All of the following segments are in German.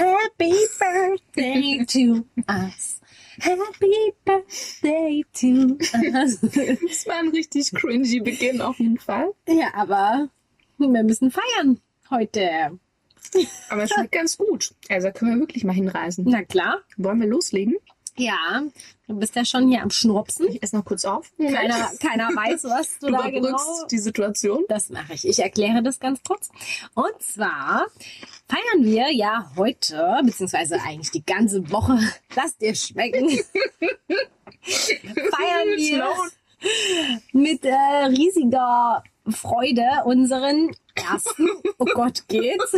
Happy Birthday to us. Happy Birthday to us. Das war ein richtig cringy Beginn auf jeden Fall. ja, aber wir müssen feiern heute. Aber es schmeckt ganz gut. Also können wir wirklich mal hinreisen. Na klar. Wollen wir loslegen? Ja, du bist ja schon hier am Schnurpsen. Ich esse noch kurz auf. Keiner, keiner weiß, was du, Du da genau die Situation. Das mache ich. Ich erkläre das ganz kurz. Und zwar feiern wir ja heute, beziehungsweise eigentlich die ganze Woche, lass dir schmecken, feiern wir mit äh, riesiger Freude unseren ersten, oh Gott, geht's?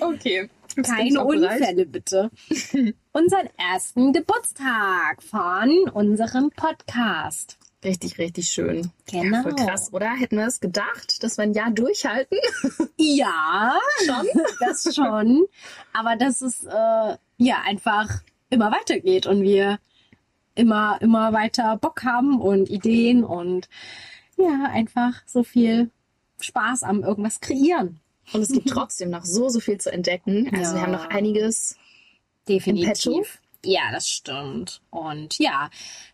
Okay. Jetzt Keine. Unfälle bitte. Unseren ersten Geburtstag von unserem Podcast. Richtig, richtig schön. Genau. Ja, voll krass, oder? Hätten wir es gedacht, dass wir ein Jahr durchhalten? Ja, schon. das schon. Aber dass es äh, ja einfach immer weitergeht und wir immer, immer weiter Bock haben und Ideen und ja, einfach so viel Spaß am irgendwas kreieren. Und es gibt trotzdem noch so, so viel zu entdecken. Also Ja. wir haben noch einiges. Definitiv. Ja, das stimmt. Und ja,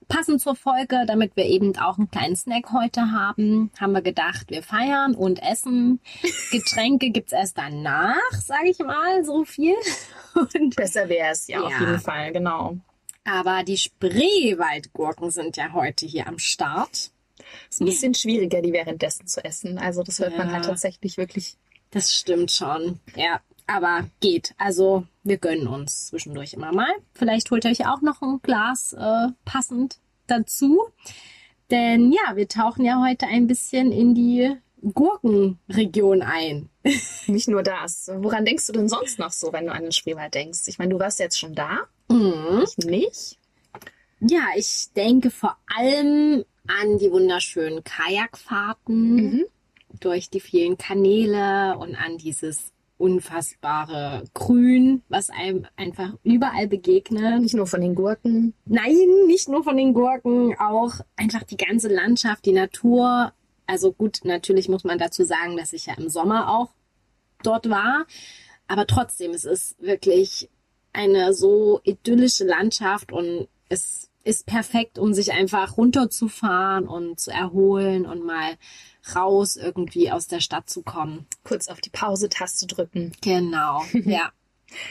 passend zur Folge, damit wir eben auch einen kleinen Snack heute haben, haben wir gedacht, wir feiern und essen. Getränke gibt's erst danach, sage ich mal, so viel. Und Besser wäre es, ja, auf Ja. jeden Fall, genau. Aber die Spreewaldgurken sind ja heute hier am Start. Ist ein bisschen schwieriger, die währenddessen zu essen. Also das hört man Ja. halt tatsächlich wirklich. Das stimmt schon. Ja, aber geht. Also wir gönnen uns zwischendurch immer mal. Vielleicht holt ihr euch auch noch ein Glas äh, passend dazu. Denn ja, wir tauchen ja heute ein bisschen in die Gurkenregion ein. Nicht nur das. Woran denkst du denn sonst noch so, wenn du an den Spreewald denkst? Ich meine, du warst jetzt schon da. Mhm. Ich nicht. Ja, ich denke vor allem an die wunderschönen Kajakfahrten Mhm. Durch die vielen Kanäle und an dieses unfassbare Grün, was einem einfach überall begegnet. Nicht nur von den Gurken. Nein, nicht nur von den Gurken, auch einfach die ganze Landschaft, die Natur. Also gut, natürlich muss man dazu sagen, dass ich ja im Sommer auch dort war. Aber trotzdem, es ist wirklich eine so idyllische Landschaft und es ist perfekt, um sich einfach runterzufahren und zu erholen und mal raus irgendwie aus der Stadt zu kommen. Kurz auf die Pause-Taste drücken. Genau, ja.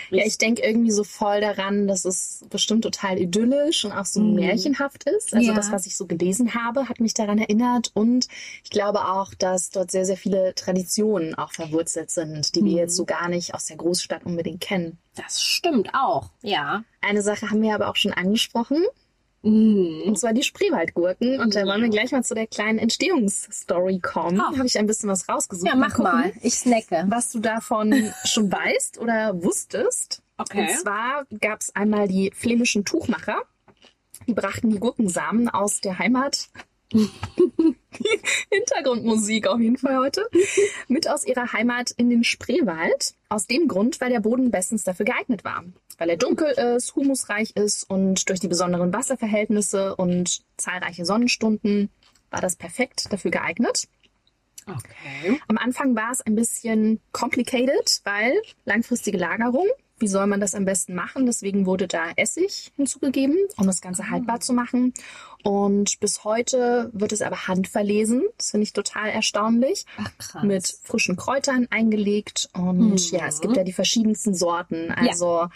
Ja, ich denke irgendwie so voll daran, dass es bestimmt total idyllisch und auch so Mhm. märchenhaft ist. Also Ja. das, was ich so gelesen habe, hat mich daran erinnert. Und ich glaube auch, dass dort sehr, sehr viele Traditionen auch verwurzelt sind, die wir Mhm. jetzt so gar nicht aus der Großstadt unbedingt kennen. Das stimmt auch, ja. Eine Sache haben wir aber auch schon angesprochen, Mhm. Und zwar die Spreewaldgurken. Und da wollen wir gleich mal zu der kleinen Entstehungsstory kommen. Da habe ich ein bisschen was rausgesucht. Ja, mach gucken, mal. Ich snacke. Was du davon schon weißt oder wusstest. Okay. Und zwar gab es einmal die flämischen Tuchmacher. Die brachten die Gurkensamen aus der Heimat. Hintergrundmusik auf jeden Fall heute. Mit aus ihrer Heimat in den Spreewald. Aus dem Grund, weil der Boden bestens dafür geeignet war. Weil er dunkel ist, humusreich ist und durch die besonderen Wasserverhältnisse und zahlreiche Sonnenstunden war das perfekt dafür geeignet. Okay. Am Anfang war es ein bisschen complicated, weil langfristige Lagerung. Wie soll man das am besten machen? Deswegen wurde da Essig hinzugegeben, um das Ganze haltbar zu machen. Und bis heute wird es aber handverlesen. Das finde ich total erstaunlich. Ach, krass. Mit frischen Kräutern eingelegt. Und Mhm. ja, es gibt ja die verschiedensten Sorten. Also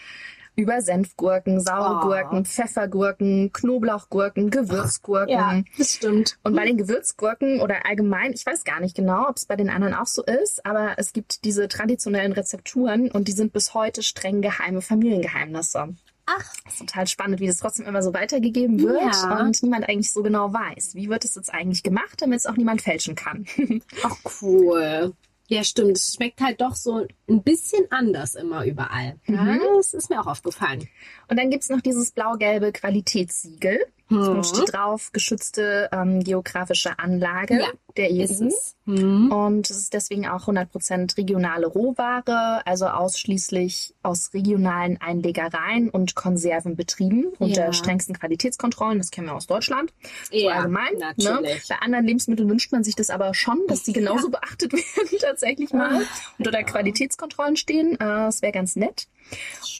über Senfgurken, saure Oh. Gurken, Pfeffergurken, Knoblauchgurken, Gewürzgurken. Ja, das stimmt. Und bei den Gewürzgurken oder allgemein, ich weiß gar nicht genau, ob es bei den anderen auch so ist, aber es gibt diese traditionellen Rezepturen und die sind bis heute streng geheime Familiengeheimnisse. Ach, Das ist total spannend, wie das trotzdem immer so weitergegeben wird Ja. und niemand eigentlich so genau weiß. Wie wird es jetzt eigentlich gemacht, damit es auch niemand fälschen kann? ach cool. Ja, stimmt. Es schmeckt halt doch so ein bisschen anders immer überall. Ja, Mhm. das ist mir auch aufgefallen. Und dann gibt's noch dieses blau-gelbe Qualitätssiegel. Mhm. Und steht drauf, geschützte ähm, geografische Anlage Ja, der EU. es. Mhm. Und es ist deswegen auch 100% regionale Rohware, also ausschließlich aus regionalen Einlegereien und Konserven betrieben unter Ja. strengsten Qualitätskontrollen. Das kennen wir aus Deutschland. So Ja, allgemein. Ne? Bei anderen Lebensmitteln wünscht man sich das aber schon, dass die genauso beachtet werden tatsächlich mal und unter Qualitätskontrollen stehen. Äh, Das wäre ganz nett.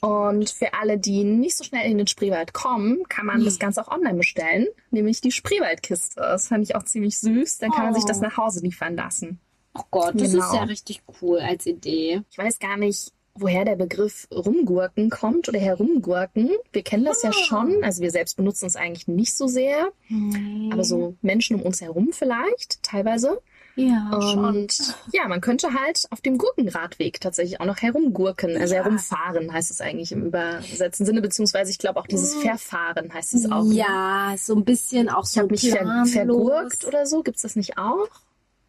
Und für alle, die nicht so schnell in den Spreewald kommen, kann man das Ganze auch online bestellen, nämlich die Spreewaldkiste. Das fand ich auch ziemlich süß. Dann kann man sich das Oh. nach Hause liefern lassen. Oh Gott, das Genau. ist ja richtig cool als Idee. Ich weiß gar nicht, woher der Begriff Rumgurken kommt oder Herumgurken. Wir kennen das ja Ah. schon. Also wir selbst benutzen es eigentlich nicht so sehr, aber so Menschen um uns herum vielleicht, teilweise. Ja, schon. Und ja, man könnte halt auf dem Gurkenradweg tatsächlich auch noch herumgurken. Also Ja. herumfahren heißt es eigentlich im übersetzten Sinne, beziehungsweise ich glaube auch dieses Verfahren heißt es auch. ne? Ja, so ein bisschen auch Ich so habe mich ver vergurkt oder so. Gibt's das nicht auch?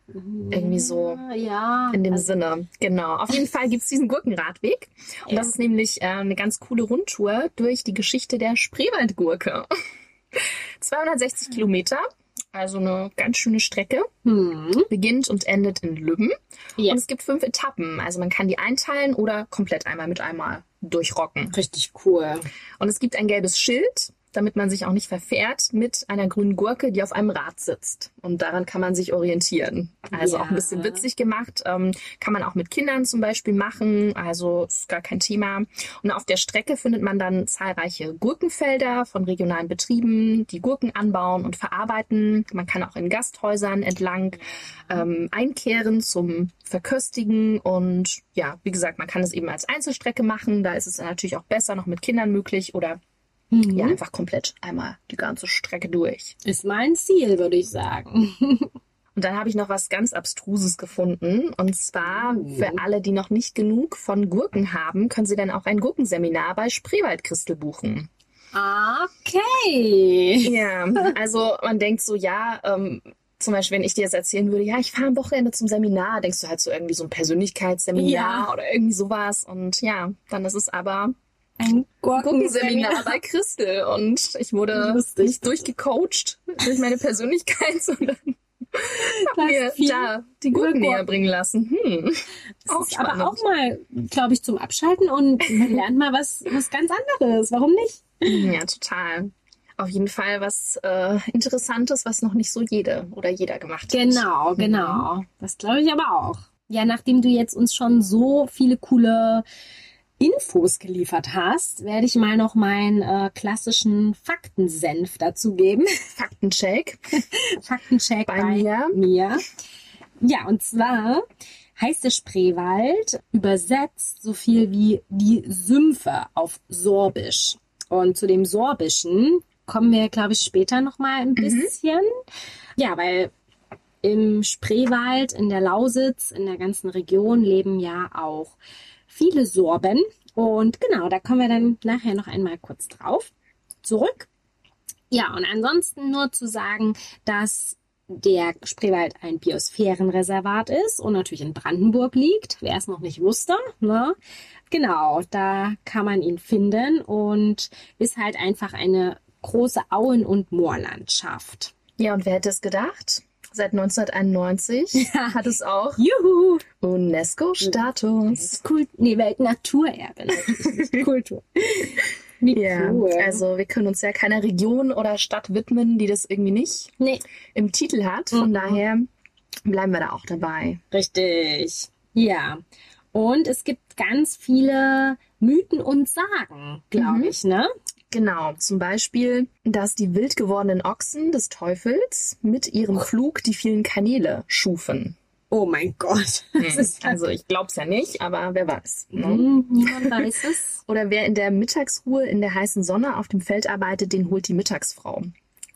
Irgendwie so Ja, in dem also, Sinne. Genau. Auf jeden Fall gibt's diesen Gurkenradweg. Und Ja. das ist nämlich äh, eine ganz coole Rundtour durch die Geschichte der Spreewaldgurke. 260 Kilometer, also eine ganz schöne Strecke. Hm, Beginnt und endet in Lübben. Ja. Und es gibt fünf Etappen. Also man kann die einteilen oder komplett einmal mit einmal durchrocken. richtig cool. Und es gibt ein gelbes Schild, damit man sich auch nicht verfährt, mit einer grünen Gurke, die auf einem Rad sitzt. Und daran kann man sich orientieren. Also Ja. auch ein bisschen witzig gemacht. Ähm, kann man auch mit Kindern zum Beispiel machen. Also ist gar kein Thema. Und auf der Strecke findet man dann zahlreiche Gurkenfelder von regionalen Betrieben, die Gurken anbauen und verarbeiten. Man kann auch in Gasthäusern entlang ähm, einkehren zum Verköstigen. Und ja, wie gesagt, man kann es eben als Einzelstrecke machen. Da ist es natürlich auch besser noch mit Kindern möglich oder Mhm. ja, einfach komplett einmal die ganze Strecke durch. Ist mein Ziel, würde ich sagen. Und dann habe ich noch was ganz Abstruses gefunden. Und zwar Oh. für alle, die noch nicht genug von Gurken haben, können sie dann auch ein Gurkenseminar bei Spreewaldchrystal buchen. Okay. Ja, also man denkt so, ja, ähm, zum Beispiel, wenn ich dir jetzt erzählen würde, ja, ich fahre am Wochenende zum Seminar, denkst du halt so irgendwie so ein Persönlichkeitsseminar Ja. oder irgendwie sowas. Und ja, dann ist es aber Ein Gurkenseminar bei Christel und ich wurde Lustig. nicht durchgecoacht durch meine Persönlichkeit, sondern mir da die Gurken Gurken. näher bringen lassen. Hm. Das Auch ist aber auch mal, glaube ich, zum Abschalten und man lernt mal was, was ganz anderes. Warum nicht? Ja, total. Auf jeden Fall was äh, Interessantes, was noch nicht so jede oder jeder gemacht hat. Genau, genau. Das glaube ich aber auch. Ja, nachdem du jetzt uns schon so viele coole Infos geliefert hast, werde ich mal noch meinen äh, klassischen Faktensenf dazu geben. Faktencheck. Faktencheck Bei bei, mir. mir. Ja, und zwar heißt der Spreewald übersetzt so viel wie die Sümpfe auf Sorbisch. Und zu dem Sorbischen kommen wir, glaube ich, später noch mal ein bisschen. Ja, weil im Spreewald, in der Lausitz, in der ganzen Region leben ja auch viele Sorben. Und genau, da kommen wir dann nachher noch einmal kurz drauf zurück. Ja, und ansonsten nur zu sagen, dass der Spreewald ein Biosphärenreservat ist und natürlich in Brandenburg liegt, wer es noch nicht wusste. Ne? Genau, da kann man ihn finden und ist halt einfach eine große Auen- und Moorlandschaft. Ja, und wer hätte es gedacht? Seit 1991 hat es auch Juhu! UNESCO-Status. Kult nee, Weltnaturerbe, Kultur. Wie Ja, cool. also wir können uns ja keiner Region oder Stadt widmen, die das irgendwie nicht nee, im Titel hat. Von Mhm. daher bleiben wir da auch dabei. richtig. Ja. Und es gibt ganz viele Mythen und Sagen, glaube Mhm. ich, ne? Genau, zum Beispiel, dass die wild gewordenen Ochsen des Teufels mit ihrem Flug die vielen Kanäle schufen. Oh mein Gott. Ja Also ich glaub's ja nicht, aber wer weiß. Ne? Hm, niemand weiß es. Oder wer in der Mittagsruhe in der heißen Sonne auf dem Feld arbeitet, den holt die Mittagsfrau.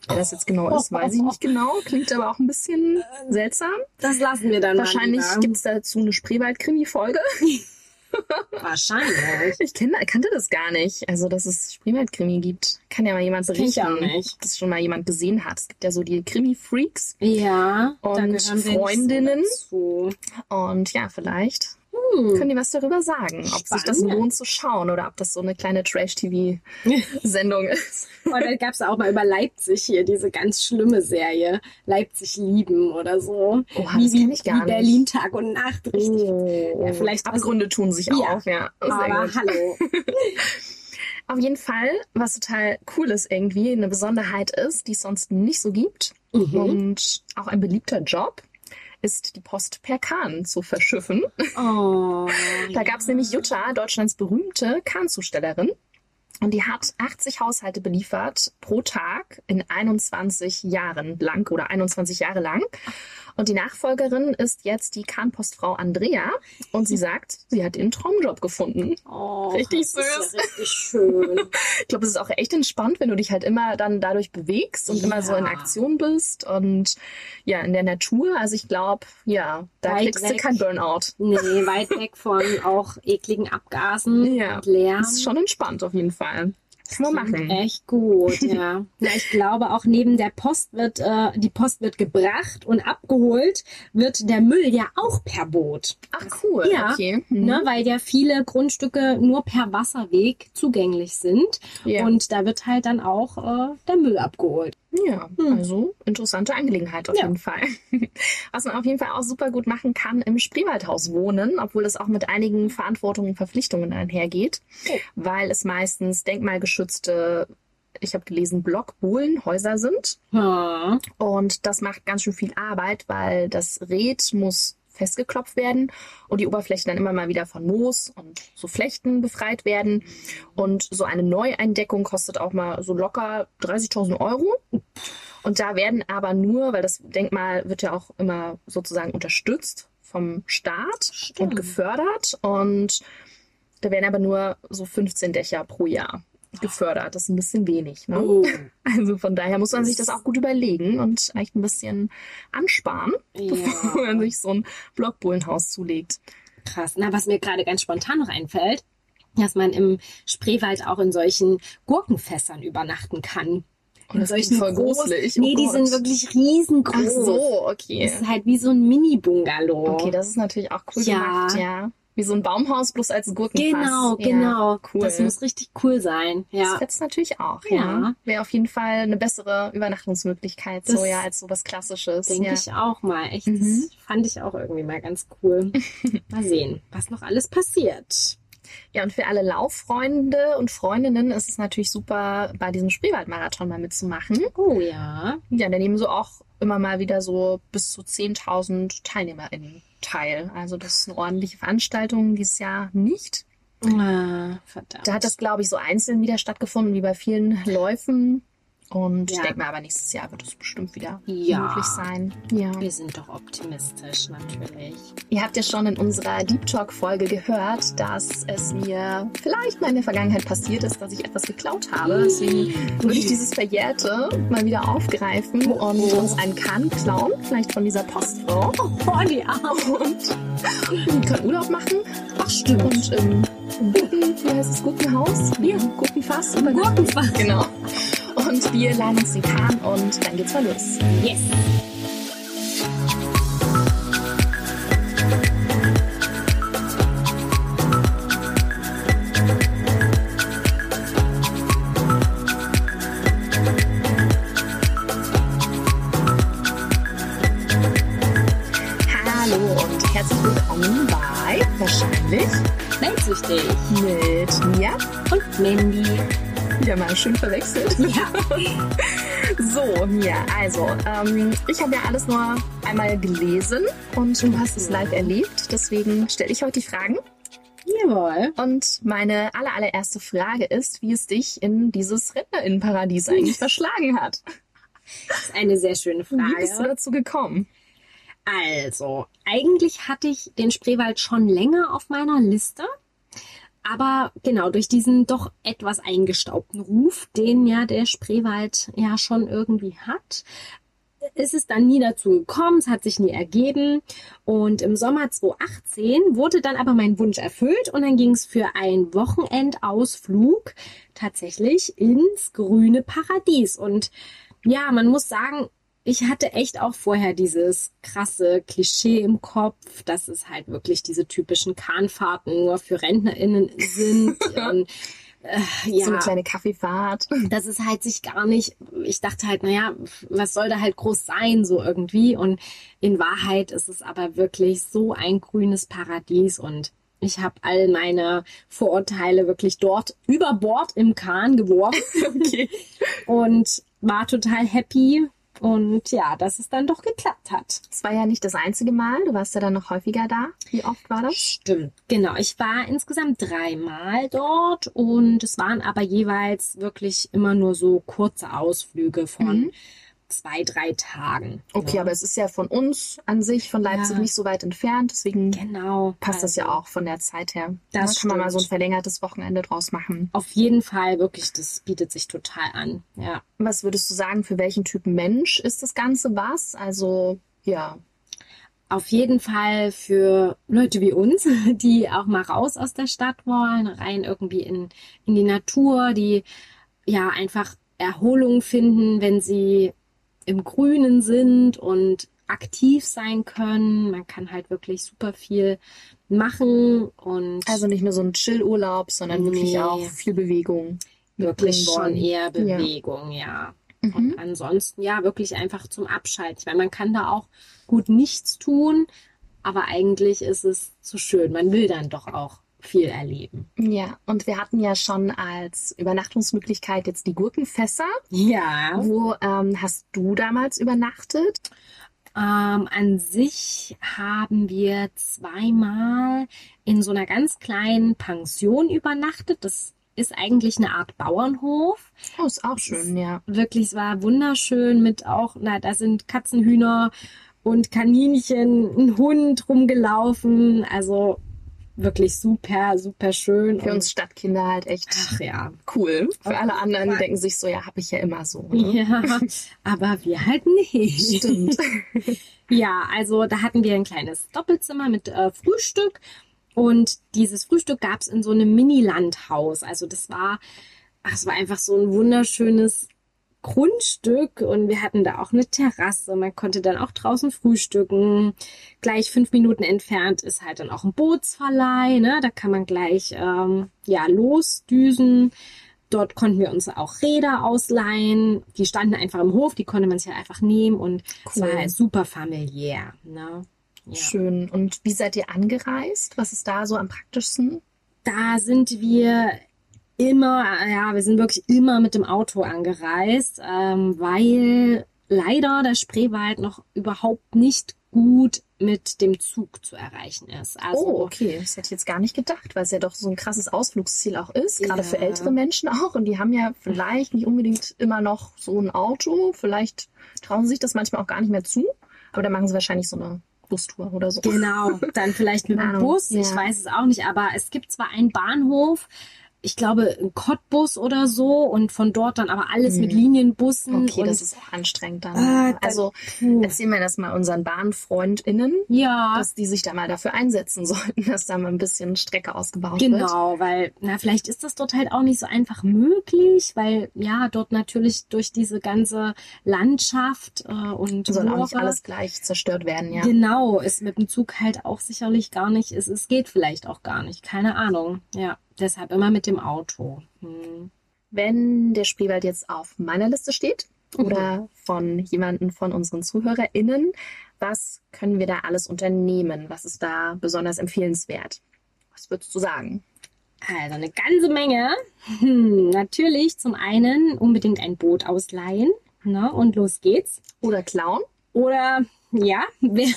Wer das jetzt genau ist, weiß ich nicht genau. Klingt aber auch ein bisschen seltsam. Das lassen wir dann Wahrscheinlich mal lieber. gibt's dazu eine Spreewald-Krimi-Folge. Wahrscheinlich. Ich kenn, kannte das gar nicht. Also, dass es Spreewald-Krimi gibt. Kann ja mal jemand ich auch nicht. ob das schon mal jemand gesehen hat. Es gibt ja so die Krimi-Freaks. Ja, Und Freundinnen? So. Und ja, vielleicht Können die was darüber sagen? Ob sich das Spannend. lohnt zu schauen oder ob das so eine kleine Trash-TV-Sendung ist. Und dann gab es auch mal über Leipzig hier diese ganz schlimme Serie. Leipzig lieben oder so. Oha, wie, kenn ich gar wie. Berlin Tag und Nacht. Richtig. Oh, Ja, vielleicht Abgründe tun sich Ja. auf, ja. Aber gut. hallo. Auf jeden Fall, was total cool ist irgendwie, eine Besonderheit ist, die es sonst nicht so gibt Mhm. und auch ein beliebter Job, ist die Post per Kahn zu verschiffen. Oh, Da gab es nämlich Jutta, Deutschlands berühmte Kahnzustellerin. Und die hat 80 Haushalte beliefert pro Tag in 21 Jahren lang oder 21 Jahre lang. Und die Nachfolgerin ist jetzt die Kahnpostfrau Andrea. Und sie sagt, sie hat ihren Traumjob gefunden. oh, Richtig das ist süß. Ja richtig schön. Ich glaube, es ist auch echt entspannt, wenn du dich halt immer dann dadurch bewegst und immer so in Ja. Aktion bist und ja, in der Natur. Also ich glaube, ja, da Weit kriegst du weg. kein Burnout. Nee, weit weg von auch ekligen Abgasen Ja, und Lärm. Das ist schon entspannt auf jeden Fall. Kann man machen. Echt gut, ja. ja. Ich glaube auch neben der Post wird, äh, die Post wird gebracht und abgeholt, wird der Müll ja auch per Boot. Ach cool, Ja, okay. Mhm. Ne, weil ja viele Grundstücke nur per Wasserweg zugänglich sind. Ja. Und da wird halt dann auch äh, der Müll abgeholt. Ja, also interessante Angelegenheit auf Ja. jeden Fall. Was man auf jeden Fall auch super gut machen kann, im Spreewaldhaus wohnen, obwohl es auch mit einigen Verantwortungen und Verpflichtungen einhergeht, Oh. weil es meistens denkmalgeschützte, ich habe gelesen, Blockbohlenhäuser sind. Ja. Und das macht ganz schön viel Arbeit, weil das Red muss festgeklopft werden und die Oberflächen dann immer mal wieder von Moos und so Flechten befreit werden. Und so eine Neueindeckung kostet auch mal so locker 30.000 Euro. Und da werden aber nur, weil das Denkmal wird ja auch immer sozusagen unterstützt vom Staat Stimmt. und gefördert. Und da werden aber nur so 15 Dächer pro Jahr gefördert. Das ist ein bisschen wenig. Ne? Oh. Also von daher muss man sich das auch gut überlegen und echt ein bisschen ansparen, bevor man Ja. sich so ein Blockbullenhaus zulegt. Krass. Na, was mir gerade ganz spontan noch einfällt, dass man im Spreewald auch in solchen Gurkenfässern übernachten kann. In das klingt voll gruselig. Oh Nee, die Gott. sind wirklich riesengroß. Ach so, okay. Das ist halt wie so ein Mini-Bungalow. Okay, das ist natürlich auch cool Ja. gemacht, ja. Wie so ein Baumhaus, bloß als Gurkenfass. Genau, ja, genau. Cool. Das muss richtig cool sein. Das Ja. fetzt natürlich auch, Ja. ja. Wäre auf jeden Fall eine bessere Übernachtungsmöglichkeit, so Das ja, als sowas Klassisches. Denke ja. ich auch mal. Echt, Mhm. das fand ich auch irgendwie mal ganz cool. mal sehen, was noch alles passiert. Ja, und für alle Lauffreunde und Freundinnen ist es natürlich super, bei diesem Spreewaldmarathon mal mitzumachen. Oh ja. Ja, da nehmen so auch immer mal wieder so bis zu 10.000 TeilnehmerInnen teil. Also das ist eine ordentliche Veranstaltung dieses Jahr nicht. Ah, verdammt. Da hat das, glaube ich, so einzeln wieder stattgefunden, wie bei vielen Läufen. Und ich Ja. denke mal, aber nächstes Jahr wird es bestimmt wieder Ja. möglich sein. Ja. Wir sind doch optimistisch, natürlich. Ihr habt ja schon in unserer Deep Talk Folge gehört, dass es mir vielleicht mal in der Vergangenheit passiert ist, dass ich etwas geklaut habe. Deswegen würde ich dieses Verjährte mal wieder aufgreifen und uns einen Kahn klauen, vielleicht von dieser Postfrau. Oh, die Arme. Und wir können Urlaub machen. Ach, stimmt. Und im Gurken, wie heißt es, Gurkenhaus? Ja. Gurkenfass. Gurkenfass. Genau. Und wir laden uns den Kahn und dann geht's mal los. Yes. Hallo und herzlich willkommen bei wahrscheinlich Weltsüchtig. mit Mia. Und Mandy. Schön verwechselt. Ja. So, Mia, also, ähm, ich habe ja alles nur einmal gelesen und du hast es live erlebt. Deswegen stelle ich heute die Fragen. Jawohl. Und meine aller, allererste Frage ist, wie es dich in dieses Rentnerinnenparadies eigentlich verschlagen hat. Das ist eine sehr schöne Wie bist du Frage. dazu gekommen? Also, eigentlich hatte ich den Spreewald schon länger auf meiner Liste. Aber genau, durch diesen doch etwas eingestaubten Ruf, den ja der Spreewald ja schon irgendwie hat, ist es dann nie dazu gekommen, es hat sich nie ergeben. Und im Sommer 2018 wurde dann aber mein Wunsch erfüllt und dann ging es für einen Wochenendausflug tatsächlich ins grüne Paradies. Und ja, man muss sagen, ich hatte echt auch vorher dieses krasse Klischee im Kopf, dass es halt wirklich diese typischen Kahnfahrten nur für RentnerInnen sind. und, äh, ja. So eine kleine Kaffeefahrt. Das ist halt sich gar nicht, ich dachte halt, naja, was soll da halt groß sein, so irgendwie. Und in Wahrheit ist es aber wirklich so ein grünes Paradies und ich habe all meine Vorurteile wirklich dort über Bord im Kahn geworfen. Okay. Und war total happy. Und ja, dass es dann doch geklappt hat. Es war ja nicht das einzige Mal. Du warst ja dann noch häufiger da. Wie oft war das? Stimmt. Genau. Ich war insgesamt dreimal dort und es waren aber jeweils wirklich immer nur so kurze Ausflüge von Mhm. Zwei, drei Tagen. Okay, Ja. aber es ist ja von uns an sich, von Leipzig, Ja. nicht so weit entfernt. Deswegen Genau. passt das ja Also, auch von der Zeit her. Das da kann man mal so ein verlängertes Wochenende draus machen. Auf jeden Fall, wirklich, das bietet sich total an. Ja. Was würdest du sagen, für welchen Typen Mensch ist das Ganze was? Also, ja. Auf jeden Fall für Leute wie uns, die auch mal raus aus der Stadt wollen, rein irgendwie in, in die Natur, die ja einfach Erholung finden, wenn sie im Grünen sind und aktiv sein können. Man kann halt wirklich super viel machen und Also nicht nur so ein Chill-Urlaub, sondern wirklich Nee. auch viel Bewegung. wirklich schon eher Ja. Bewegung, ja. Mhm. Und ansonsten ja, wirklich einfach zum Abschalten. Meine, man kann da auch gut nichts tun, aber eigentlich ist es zu schön. Man will dann doch auch viel erleben. Ja, und wir hatten ja schon als Übernachtungsmöglichkeit jetzt die Gurkenfässer. Ja. Wo ähm, hast du damals übernachtet? Ähm, an sich haben wir zweimal in so einer ganz kleinen Pension übernachtet. Das ist eigentlich eine Art Bauernhof. Oh, ist auch schön, ja. Wirklich, es war wunderschön mit auch, na, da sind Katzenhühner und Kaninchen, ein Hund rumgelaufen. Also wirklich super, super schön. Für uns Stadtkinder halt echt Ach ja. cool. Für alle anderen, denken sich so, ja, habe ich ja immer so. Ne? Ja, aber wir halt nicht. Stimmt. Ja, also da hatten wir ein kleines Doppelzimmer mit äh, Frühstück und dieses Frühstück gab's in so einem Mini-Landhaus. Also das war, ach, es war einfach so ein wunderschönes Grundstück und wir hatten da auch eine Terrasse. Man konnte dann auch draußen frühstücken. Gleich fünf Minuten entfernt ist halt dann auch ein Bootsverleih. Ne? Da kann man gleich ähm, ja losdüsen. Dort konnten wir uns auch Räder ausleihen. Die standen einfach im Hof, die konnte man sich halt einfach nehmen und es Cool. war halt super familiär. Ne? Ja. Schön. Und wie seid ihr angereist? Was ist da so am praktischsten? Da sind wir immer, ja, wir sind wirklich immer mit dem Auto angereist, ähm, weil leider der Spreewald noch überhaupt nicht gut mit dem Zug zu erreichen ist. Also oh, okay. Das hätte ich jetzt gar nicht gedacht, weil es ja doch so ein krasses Ausflugsziel auch ist, gerade Ja. für ältere Menschen auch. Und die haben ja vielleicht nicht unbedingt immer noch so ein Auto. Vielleicht trauen sie sich das manchmal auch gar nicht mehr zu. Aber dann machen sie wahrscheinlich so eine Bustour oder so. Genau, dann vielleicht mit dem Bus, ich ja. weiß es auch nicht, aber es gibt zwar einen Bahnhof, ich glaube ein Cottbus oder so und von dort dann aber alles mit Mhm. Linienbussen Okay, das ist auch anstrengend dann. Dann- also puh. erzählen wir das mal unseren Bahnfreundinnen, ja, dass die sich da mal dafür einsetzen sollten, dass da mal ein bisschen Strecke ausgebaut wird. Genau, weil, na, vielleicht ist das dort halt auch nicht so einfach möglich, weil ja, dort natürlich durch diese ganze Landschaft äh, und Soll auch nicht alles gleich zerstört werden, ja. Genau, ist mit dem Zug halt auch sicherlich gar nicht, es, es geht vielleicht auch gar nicht, keine Ahnung. Ja, deshalb immer mit dem Auto. Hm. Wenn der Spreewald jetzt auf meiner Liste steht oder von jemanden von unseren ZuhörerInnen, was können wir da alles unternehmen? Was ist da besonders empfehlenswert? Was würdest du sagen? Also eine ganze Menge. Hm, natürlich zum einen unbedingt ein Boot ausleihen. Ne, und los geht's. Oder klauen? Oder ja, wer,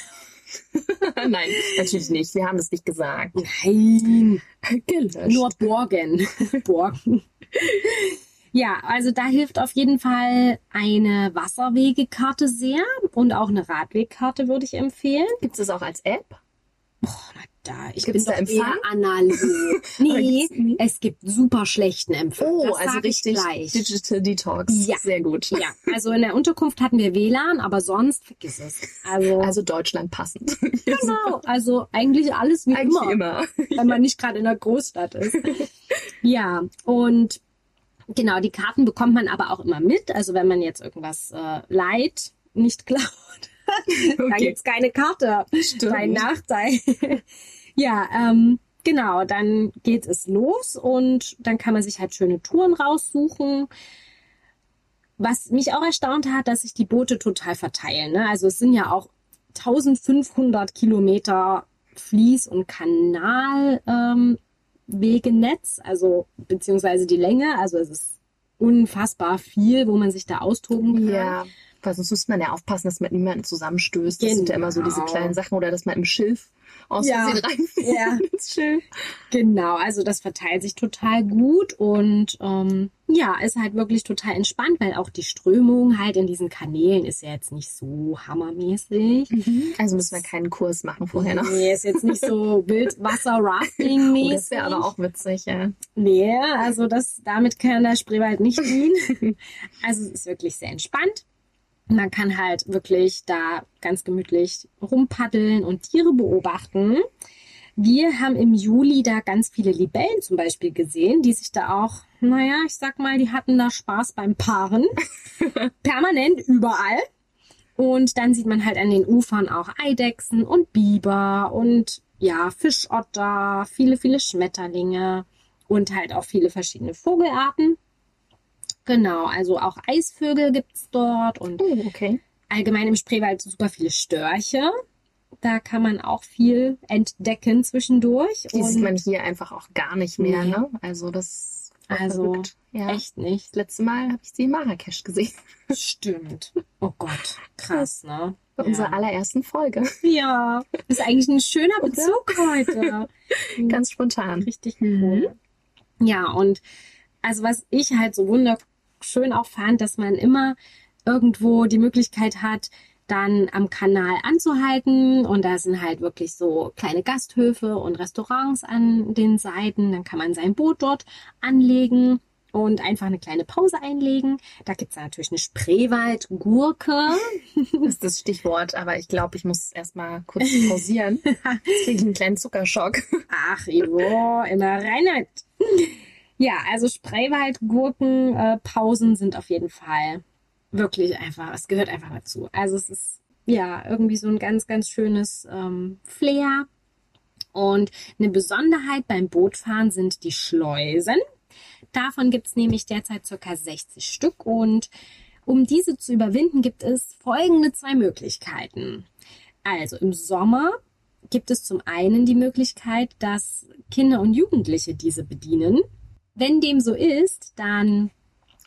Nein, natürlich nicht. Wir haben das nicht gesagt. nein, Gelöscht. Nur borgen. borgen. Ja, also da hilft auf jeden Fall eine Wasserwegekarte sehr und auch eine Radwegkarte würde ich empfehlen. Gibt es auch als App? Na da, ich Gibt's bin da doch Empfang? eher analog. Nee, es gibt super schlechten Empfang. Oh, das also richtig ich gleich. Digital Detox. Ja. Sehr gut. Ja, also in der Unterkunft hatten wir WLAN, aber sonst vergiss es. Also, Also Deutschland passend. genau, also eigentlich alles wie Eigentlich immer. immer. wenn man nicht gerade in der Großstadt ist. ja, und genau, die Karten bekommt man aber auch immer mit. Also wenn man jetzt irgendwas äh, leiht nicht klaut. da Okay. gibt's keine Karte. Stimmt. Ein Nachteil. ja, ähm, genau, dann geht es los und dann kann man sich halt schöne Touren raussuchen. Was mich auch erstaunt hat, dass sich die Boote total verteilen. Ne? Also es sind ja auch 1500 Kilometer Fließ- und Kanalwegenetz, ähm, also beziehungsweise die Länge. Also es ist unfassbar viel, wo man sich da austoben kann. Ja, weil sonst müsste man ja aufpassen, dass man niemanden zusammenstößt. Das sind ja immer so diese Genau. kleinen Sachen oder dass man im Schilf aus Ja. Reinfällt Ja. ins Schilf. Genau, also das verteilt sich total gut und ähm, ja, ist halt wirklich total entspannt, weil auch die Strömung halt in diesen Kanälen ist ja jetzt nicht so hammermäßig. Also müssen wir keinen Kurs machen vorher noch. Nee, ist jetzt nicht so Wildwasser-Rafting-mäßig. Oh, das wäre aber auch witzig, ja. Nee, also das, damit kann der Spreewald nicht dienen. also es ist wirklich sehr entspannt. Man kann halt wirklich da ganz gemütlich rumpaddeln und Tiere beobachten. Wir haben im Juli da ganz viele Libellen zum Beispiel gesehen, die sich da auch, naja, ich sag mal, die hatten da Spaß beim Paaren. Permanent überall. Und dann sieht man halt an den Ufern auch Eidechsen und Biber und ja, Fischotter, viele, viele Schmetterlinge und halt auch viele verschiedene Vogelarten. Genau, also auch Eisvögel gibt's dort und Oh, okay. allgemein im Spreewald super viele Störche. Da kann man auch viel entdecken zwischendurch. Die sieht man hier einfach auch gar nicht mehr, Nee. ne? Also das Also. Ja. echt nicht. Das letzte Mal habe ich sie in Marrakesch gesehen. Stimmt. Oh Gott, krass, ne? Bei unserer allerersten Folge. Ja, ist eigentlich ein schöner Bezug heute. Ganz spontan. Richtig cool. Ja, und also was ich halt so wunderschön auch fand, dass man immer irgendwo die Möglichkeit hat, dann am Kanal anzuhalten und da sind halt wirklich so kleine Gasthöfe und Restaurants an den Seiten. Dann kann man sein Boot dort anlegen und einfach eine kleine Pause einlegen. Da gibt's natürlich eine Spreewaldgurke. Das ist das Stichwort, aber ich glaube, ich muss erstmal kurz pausieren. Jetzt kriege ich einen kleinen Zuckerschock. Ach, Ivo, immer rein damit. Ja, also Spreewaldgurken, äh, Pausen sind auf jeden Fall wirklich einfach, es gehört einfach dazu. Also es ist ja irgendwie so ein ganz, ganz schönes ähm, Flair. Und eine Besonderheit beim Bootfahren sind die Schleusen. Davon gibt es nämlich derzeit circa 60 Stück und um diese zu überwinden, gibt es folgende zwei Möglichkeiten. Also im Sommer gibt es zum einen die Möglichkeit, dass Kinder und Jugendliche diese bedienen. Wenn dem so ist, dann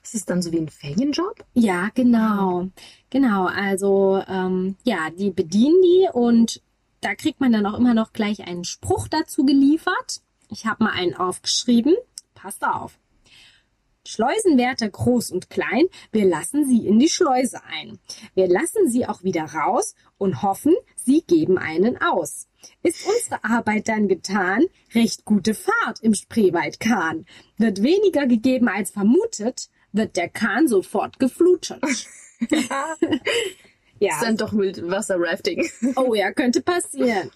Ist es dann so wie ein Ferienjob? ja, genau. Genau, also ähm, ja, die bedienen die und da kriegt man dann auch immer noch gleich einen Spruch dazu geliefert. Ich habe mal einen aufgeschrieben. Passt auf. Schleusenwärter groß und klein, wir lassen sie in die Schleuse ein. Wir lassen sie auch wieder raus und hoffen, sie geben einen aus. Ist unsere Arbeit dann getan, recht gute Fahrt im Spreewaldkahn. Wird weniger gegeben als vermutet, wird der Kahn sofort geflutet. ja. Ist dann doch mit Wasserrafting. Oh ja, könnte passieren.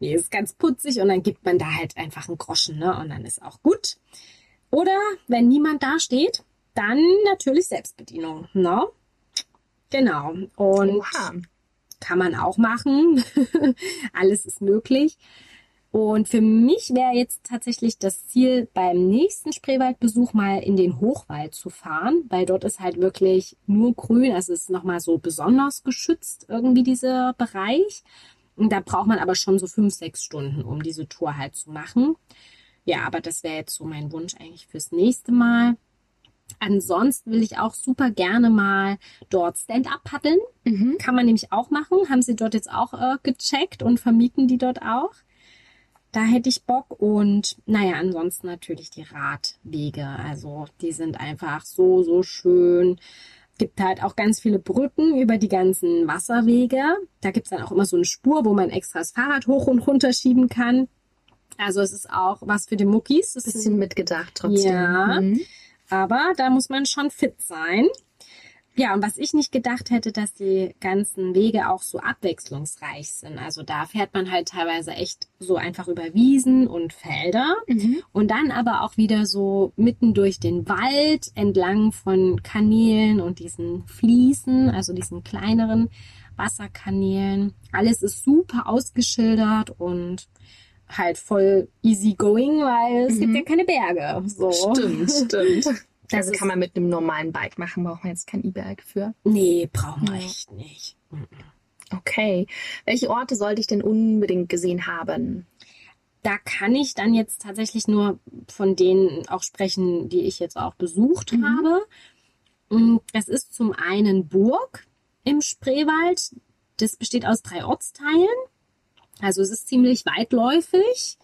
Nee, ist ganz putzig und dann gibt man da halt einfach einen Groschen, ne? Und dann ist auch gut. Oder wenn niemand da steht, dann natürlich Selbstbedienung, ne? Genau. Und Oha. Kann man auch machen. Alles ist möglich. Und für mich wäre jetzt tatsächlich das Ziel, beim nächsten Spreewaldbesuch mal in den Hochwald zu fahren, weil dort ist halt wirklich nur grün, also es ist nochmal so besonders geschützt irgendwie dieser Bereich. Und da braucht man aber schon so fünf, sechs Stunden, um diese Tour halt zu machen. Ja, aber das wäre jetzt so mein Wunsch eigentlich fürs nächste Mal. Ansonsten will ich auch super gerne mal dort Stand-up paddeln. Mhm. Kann man nämlich auch machen. Haben sie dort jetzt auch äh, gecheckt und vermieten die dort auch. Da hätte ich Bock. Und naja, ansonsten natürlich die Radwege. Also die sind einfach so, so schön. Gibt halt auch ganz viele Brücken über die ganzen Wasserwege. Da gibt's dann auch immer so eine Spur, wo man extra das Fahrrad hoch und runter schieben kann. Also es ist auch was für die Muckis. Das ist Bisschen mitgedacht trotzdem. Ja. Mhm. Aber da muss man schon fit sein. Ja, und was ich nicht gedacht hätte, dass die ganzen Wege auch so abwechslungsreich sind. Also da fährt man halt teilweise echt so einfach über Wiesen und Felder Mhm. und dann aber auch wieder so mitten durch den Wald entlang von Kanälen und diesen Fließen, also diesen kleineren Wasserkanälen. Alles ist super ausgeschildert und halt voll easy going, weil es gibt ja keine Berge. So. Stimmt, stimmt. Das also ist- kann man mit einem normalen Bike machen, braucht man jetzt kein E-Bike für. Nee, brauchen wir Ja. echt nicht. Okay. Welche Orte sollte ich denn unbedingt gesehen haben? Da kann ich dann jetzt tatsächlich nur von denen auch sprechen, die ich jetzt auch besucht Mhm. habe. Mm, Das ist zum einen Burg im Spreewald. Das besteht aus drei Ortsteilen. Also es ist ziemlich weitläufig.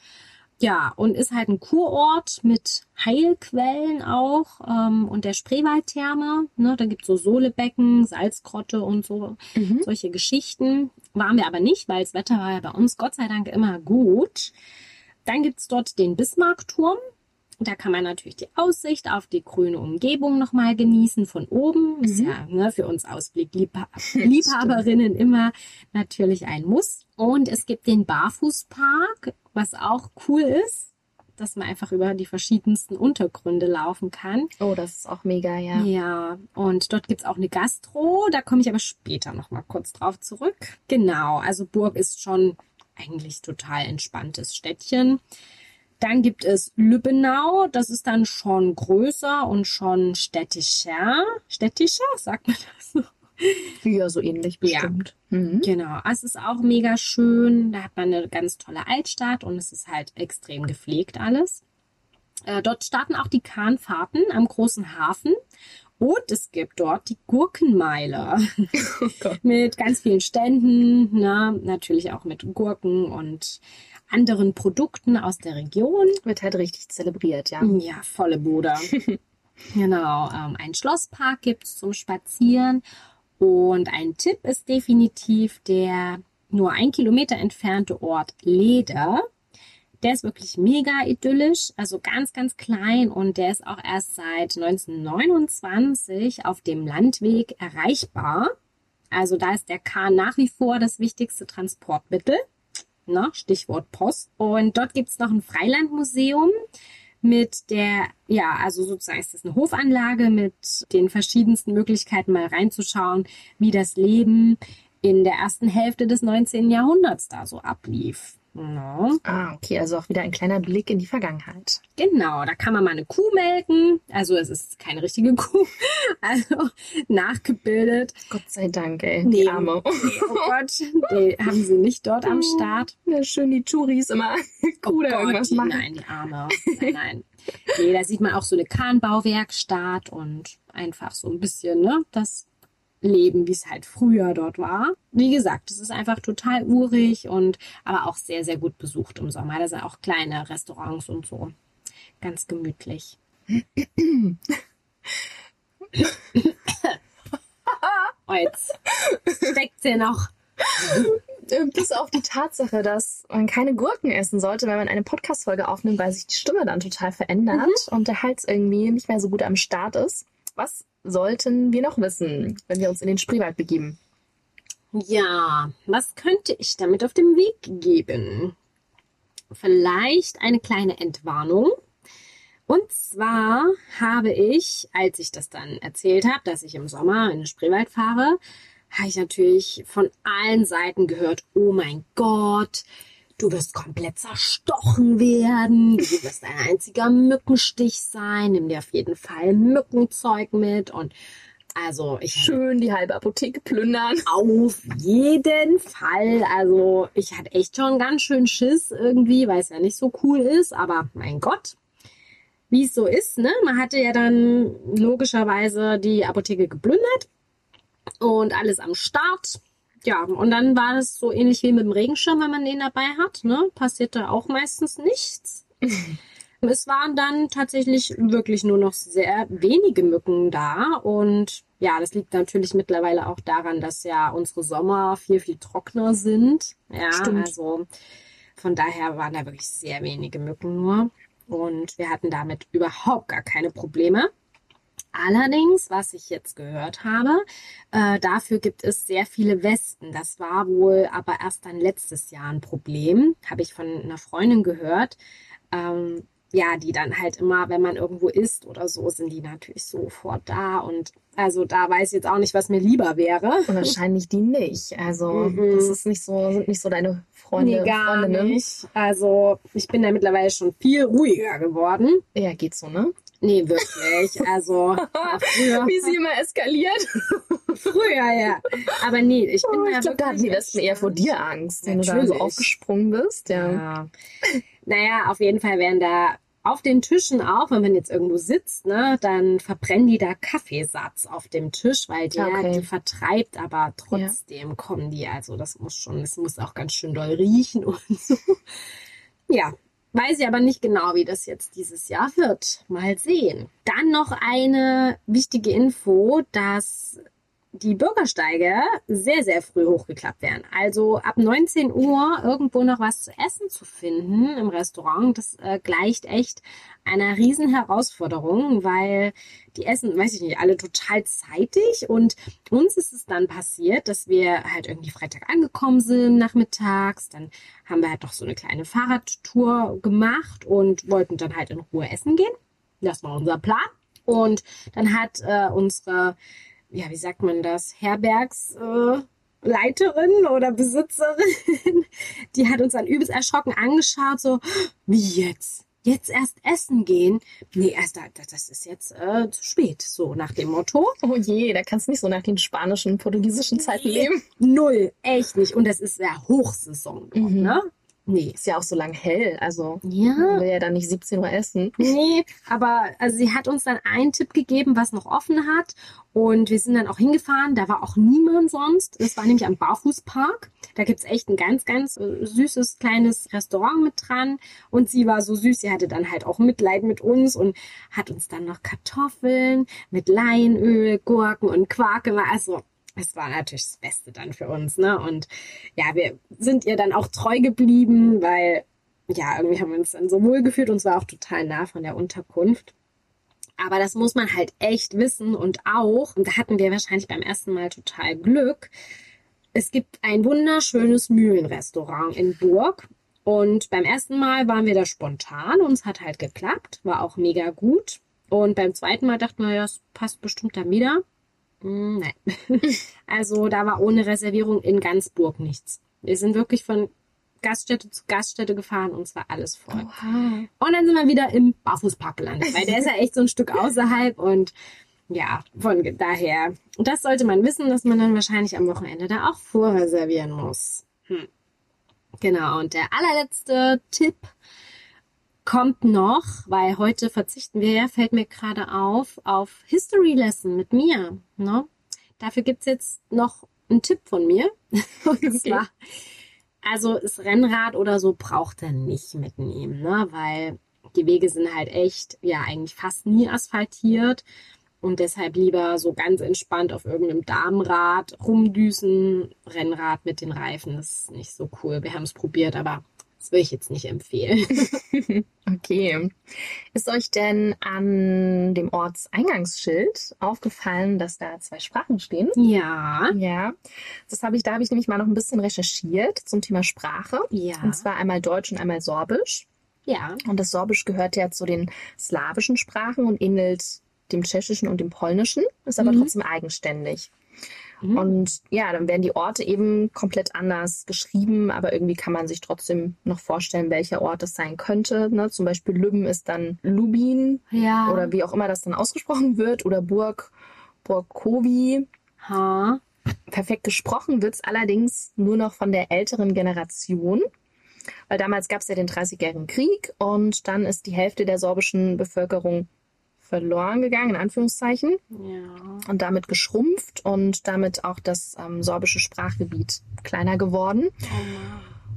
Ja, und ist halt ein Kurort mit Heilquellen auch ähm, und der Spreewaldtherme. Ne, da gibt's so Sohlebecken, Salzgrotte und so Mhm. solche Geschichten. Waren wir aber nicht, weil das Wetter war ja bei uns Gott sei Dank immer gut. Dann gibt's dort den Bismarckturm. Da kann man natürlich die Aussicht auf die grüne Umgebung nochmal genießen von oben. Ist Mhm. ja ne, für uns Ausblick-Liebhaberinnen immer natürlich ein Muss. Und es gibt den Barfußpark, was auch cool ist, dass man einfach über die verschiedensten Untergründe laufen kann. Oh, das ist auch mega, ja. Ja, und dort gibt's auch eine Gastro, da komme ich aber später nochmal kurz drauf zurück. Genau, also Burg ist schon eigentlich total entspanntes Städtchen. Dann gibt es Lübbenau, das ist dann schon größer und schon städtischer. Städtischer, sagt man das so? Ja, so ähnlich Ja. bestimmt. Mhm. Genau, es ist auch mega schön. Da hat man eine ganz tolle Altstadt und es ist halt extrem gepflegt alles. Äh, dort starten auch die Kahnfahrten am großen Hafen. Und es gibt dort die Gurkenmeile Oh mit ganz vielen Ständen, na, natürlich auch mit Gurken und anderen Produkten aus der Region. Wird halt richtig zelebriert, ja. Ja, volle Bude. genau. Ähm, ein Schlosspark gibt's zum Spazieren. Und ein Tipp ist definitiv der nur ein Kilometer entfernte Ort Leder. Der ist wirklich mega idyllisch, also ganz, ganz klein und der ist auch erst seit 1929 auf dem Landweg erreichbar. Also da ist der Kahn nach wie vor das wichtigste Transportmittel. Ne? Stichwort Post. Und dort gibt's noch ein Freilandmuseum mit der, ja, also sozusagen ist das eine Hofanlage mit den verschiedensten Möglichkeiten mal reinzuschauen, wie das Leben in der ersten Hälfte des 19. Jahrhunderts da so ablief. No. Ah, okay, also auch wieder ein kleiner Blick in die Vergangenheit. Genau, da kann man mal eine Kuh melken. Also es ist keine richtige Kuh, also nachgebildet. Gott sei Dank, ey. Nee. Die Arme. Nee, oh Gott, die haben sie nicht dort am Start. Ja, schön die Touris immer Kuh oder Oh Gott, irgendwas machen. Nein, die Arme. Nein, nein. Nee, da sieht man auch so eine Kahnbauwerkstatt und einfach so ein bisschen, ne, das Leben, wie es halt früher dort war. Wie gesagt, es ist einfach total urig und aber auch sehr, sehr gut besucht im Sommer. Da sind auch kleine Restaurants und so. Ganz gemütlich. oh, jetzt steckt sie noch. Bis auf die Tatsache, dass man keine Gurken essen sollte, wenn man eine Podcast-Folge aufnimmt, weil sich die Stimme dann total verändert Mhm. und der Hals irgendwie nicht mehr so gut am Start ist. Was sollten wir noch wissen, wenn wir uns in den Spreewald begeben? Ja, was könnte ich damit auf den Weg geben? Vielleicht eine kleine Entwarnung. Und zwar habe ich, als ich das dann erzählt habe, dass ich im Sommer in den Spreewald fahre, habe ich natürlich von allen Seiten gehört, oh mein Gott, du wirst komplett zerstochen werden, du wirst ein einziger Mückenstich sein, nimm dir auf jeden Fall Mückenzeug mit und also ich Schön die halbe Apotheke plündern. auf jeden Fall. Also ich hatte echt schon ganz schön Schiss irgendwie, weil es ja nicht so cool ist. Aber mein Gott, wie es so ist, ne? Man hatte ja dann logischerweise die Apotheke geplündert und alles am Start. Ja, und dann war es so ähnlich wie mit dem Regenschirm, wenn man den dabei hat. Ne? Passierte auch meistens nichts. Es waren dann tatsächlich wirklich nur noch sehr wenige Mücken da. Und ja, das liegt natürlich mittlerweile auch daran, dass ja unsere Sommer viel, viel trockener sind. Ja, Stimmt. also von daher waren da wirklich sehr wenige Mücken nur. Und wir hatten damit überhaupt gar keine Probleme. Allerdings, was ich jetzt gehört habe, äh, dafür gibt es sehr viele Westen. Das war wohl aber erst dann letztes Jahr ein Problem, habe ich von einer Freundin gehört. Ähm, ja, die dann halt immer, wenn man irgendwo isst oder so, sind die natürlich sofort da. Und also da weiß ich jetzt auch nicht, was mir lieber wäre. Wahrscheinlich die nicht. Also mhm. das ist nicht so, sind nicht so deine Freunde. Nee, gar Freundinnen. nicht. Also ich bin da mittlerweile schon viel ruhiger geworden. Ja, geht so, ne? Nee, wirklich. Also früher. Wie sie immer eskaliert. früher, ja. Aber nee, ich bin oh, Ich glaube, da hatten die Westen eher vor dir Angst, wenn Natürlich. du da so aufgesprungen bist. Ja. ja. Naja, auf jeden Fall werden da auf den Tischen auch, wenn man jetzt irgendwo sitzt, ne, dann verbrennen die da Kaffeesatz auf dem Tisch, weil der okay. die vertreibt, aber trotzdem ja. kommen die. Also das muss schon, es muss auch ganz schön doll riechen und so. Ja, weiß ich aber nicht genau, wie das jetzt dieses Jahr wird. Mal sehen. Dann noch eine wichtige Info, dass die Bürgersteige sehr, sehr früh hochgeklappt werden. Also ab 19 Uhr irgendwo noch was zu essen zu finden im Restaurant, das äh, gleicht echt einer riesen Herausforderung, weil die essen, weiß ich nicht, alle total zeitig und uns ist es dann passiert, dass wir halt irgendwie Freitag angekommen sind nachmittags, dann haben wir halt doch so eine kleine Fahrradtour gemacht und wollten dann halt in Ruhe essen gehen. Das war unser Plan. Und dann hat äh, unsere ja, wie sagt man das, Herbergsleiterin äh, oder Besitzerin, die hat uns dann übelst erschrocken angeschaut, so, wie jetzt? Jetzt erst essen gehen? Nee, erst das ist jetzt äh, zu spät, so nach dem Motto. Oh je, da kannst du nicht so nach den spanischen, portugiesischen Zeiten nee, leben. Null, echt nicht. Und das ist ja Hochsaison, mhm. ne? Nee. Ist ja auch so lang hell. Also ja. will ja dann nicht 17 Uhr essen. Nee, aber also sie hat uns dann einen Tipp gegeben, was noch offen hat. Und wir sind dann auch hingefahren. Da war auch niemand sonst. Das war nämlich am Barfußpark. Da gibt's echt ein ganz, ganz äh, süßes kleines Restaurant mit dran. Und sie war so süß. Sie hatte dann halt auch Mitleid mit uns und hat uns dann noch Kartoffeln mit Leinöl, Gurken und Quark gemacht. Also es war natürlich das Beste dann für uns, ne? Und ja, wir sind ihr dann auch treu geblieben, weil ja, irgendwie haben wir uns dann so wohl gefühlt und es war auch total nah von der Unterkunft. Aber das muss man halt echt wissen und auch, und da hatten wir wahrscheinlich beim ersten Mal total Glück. Es gibt ein wunderschönes Mühlenrestaurant in Burg. Und beim ersten Mal waren wir da spontan und es hat halt geklappt, war auch mega gut. Und beim zweiten Mal dachten wir, ja, es passt bestimmt da wieder. Mm, nein. also da war ohne Reservierung in ganz Burg nichts. Wir sind wirklich von Gaststätte zu Gaststätte gefahren und es war alles voll. Oha. Und dann sind wir wieder im Barfußpark gelandet, weil der ist ja echt so ein Stück außerhalb und ja, von daher. Und das sollte man wissen, dass man dann wahrscheinlich am Wochenende da auch vorreservieren muss. Hm. Genau, und der allerletzte Tipp kommt noch, weil heute verzichten wir ja, fällt mir gerade auf, auf History Lesson mit mir. Ne? Dafür gibt's jetzt noch einen Tipp von mir. Und okay. zwar, also das Rennrad oder so braucht er nicht mitnehmen, ne? weil die Wege sind halt echt, ja, eigentlich fast nie asphaltiert. Und deshalb lieber so ganz entspannt auf irgendeinem Damenrad rumdüsen. Rennrad mit den Reifen das ist nicht so cool. Wir haben es probiert, aber das will ich jetzt nicht empfehlen. okay. Ist euch denn an dem Ortseingangsschild aufgefallen, dass da zwei Sprachen stehen? Ja. Ja. Das habe ich, da habe ich nämlich mal noch ein bisschen recherchiert zum Thema Sprache. Ja. Und zwar einmal Deutsch und einmal Sorbisch. Ja. Und das Sorbisch gehört ja zu den slawischen Sprachen und ähnelt dem Tschechischen und dem Polnischen, ist aber mhm. trotzdem eigenständig. Mhm. Und ja, dann werden die Orte eben komplett anders geschrieben, aber irgendwie kann man sich trotzdem noch vorstellen, welcher Ort es sein könnte. Ne? Zum Beispiel Lübben ist dann Lubin ja. oder wie auch immer das dann ausgesprochen wird oder Burg, Burkowi. Ha. Perfekt gesprochen wird es allerdings nur noch von der älteren Generation. Weil damals gab es ja den Dreißigjährigen Krieg und dann ist die Hälfte der sorbischen Bevölkerung verloren gegangen, in Anführungszeichen. Ja. Und damit geschrumpft und damit auch das ähm, sorbische Sprachgebiet kleiner geworden.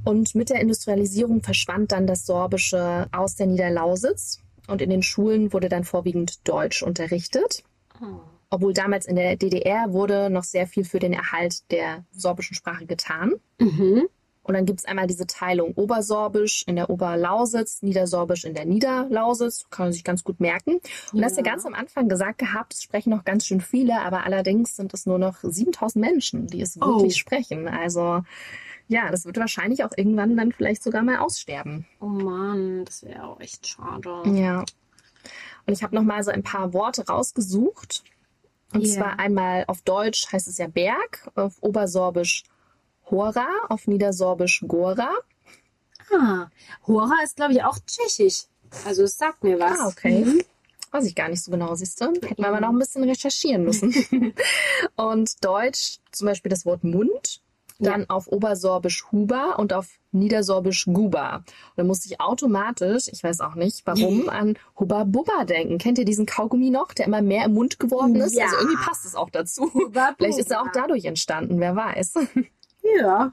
Oh. Und mit der Industrialisierung verschwand dann das Sorbische aus der Niederlausitz. Und in den Schulen wurde dann vorwiegend Deutsch unterrichtet. Oh. Obwohl damals in der DDR wurde noch sehr viel für den Erhalt der sorbischen Sprache getan. Mhm. Und dann gibt's einmal diese Teilung Obersorbisch in der Oberlausitz, Niedersorbisch in der Niederlausitz. Kann man sich ganz gut merken. Und das hast du ja ganz am Anfang gesagt gehabt, es sprechen noch ganz schön viele, aber allerdings sind es nur noch 7000 Menschen, die es wirklich Oh. sprechen. Also ja, das wird wahrscheinlich auch irgendwann dann vielleicht sogar mal aussterben. Oh Mann, das wäre auch echt schade. Ja. Und ich habe noch mal so ein paar Worte rausgesucht. Und Ja. zwar einmal auf Deutsch heißt es ja Berg, auf Obersorbisch Hora, auf Niedersorbisch Gora. Ah, Hora ist, glaube ich, auch tschechisch. Also es sagt mir was. Ah, okay. Weiß ich gar nicht so genau, siehst du. Hätten wir aber noch ein bisschen recherchieren müssen. und Deutsch, zum Beispiel das Wort Mund, dann auf Obersorbisch Huber und auf Niedersorbisch Guba. Und da musste ich automatisch, ich weiß auch nicht warum, an Hubba Bubba denken. Kennt ihr diesen Kaugummi noch, der immer mehr im Mund geworden ist? Ja. Also irgendwie passt es auch dazu. Vielleicht ist er auch dadurch entstanden, wer weiß. Ja.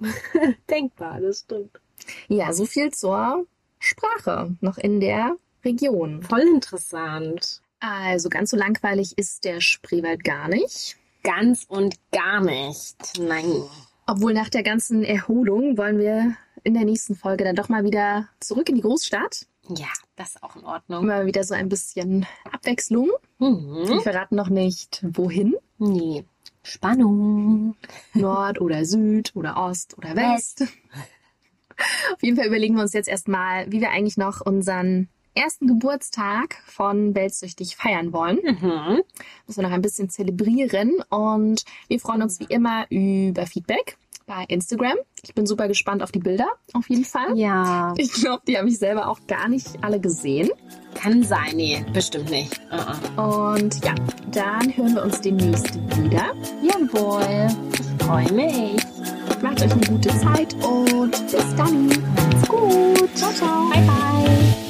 Denkbar, das stimmt. Ja, so viel zur Sprache noch in der Region. Voll interessant. Also ganz so langweilig ist der Spreewald gar nicht. Ganz und gar nicht. Nein. Obwohl nach der ganzen Erholung wollen wir in der nächsten Folge dann doch mal wieder zurück in die Großstadt. Ja, das ist auch in Ordnung. Mal wieder so ein bisschen Abwechslung. Mhm. Wir verraten noch nicht, wohin. Nee. Spannung. Nord oder Süd oder Ost oder West. Auf jeden Fall überlegen wir uns jetzt erstmal, wie wir eigentlich noch unseren ersten Geburtstag von Weltsüchtig feiern wollen. Mhm. Müssen wir noch ein bisschen zelebrieren und wir freuen uns wie immer über Feedback bei Instagram. Ich bin super gespannt auf die Bilder, auf jeden Fall. Ja. Ich glaube, die habe ich selber auch gar nicht alle gesehen. Kann sein. Nee, bestimmt nicht. Uh -uh. Und ja, dann hören wir uns demnächst wieder. Jawohl. Ich freue mich. Macht euch eine gute Zeit und bis dann. Macht's gut. Ciao, ciao. Bye, bye.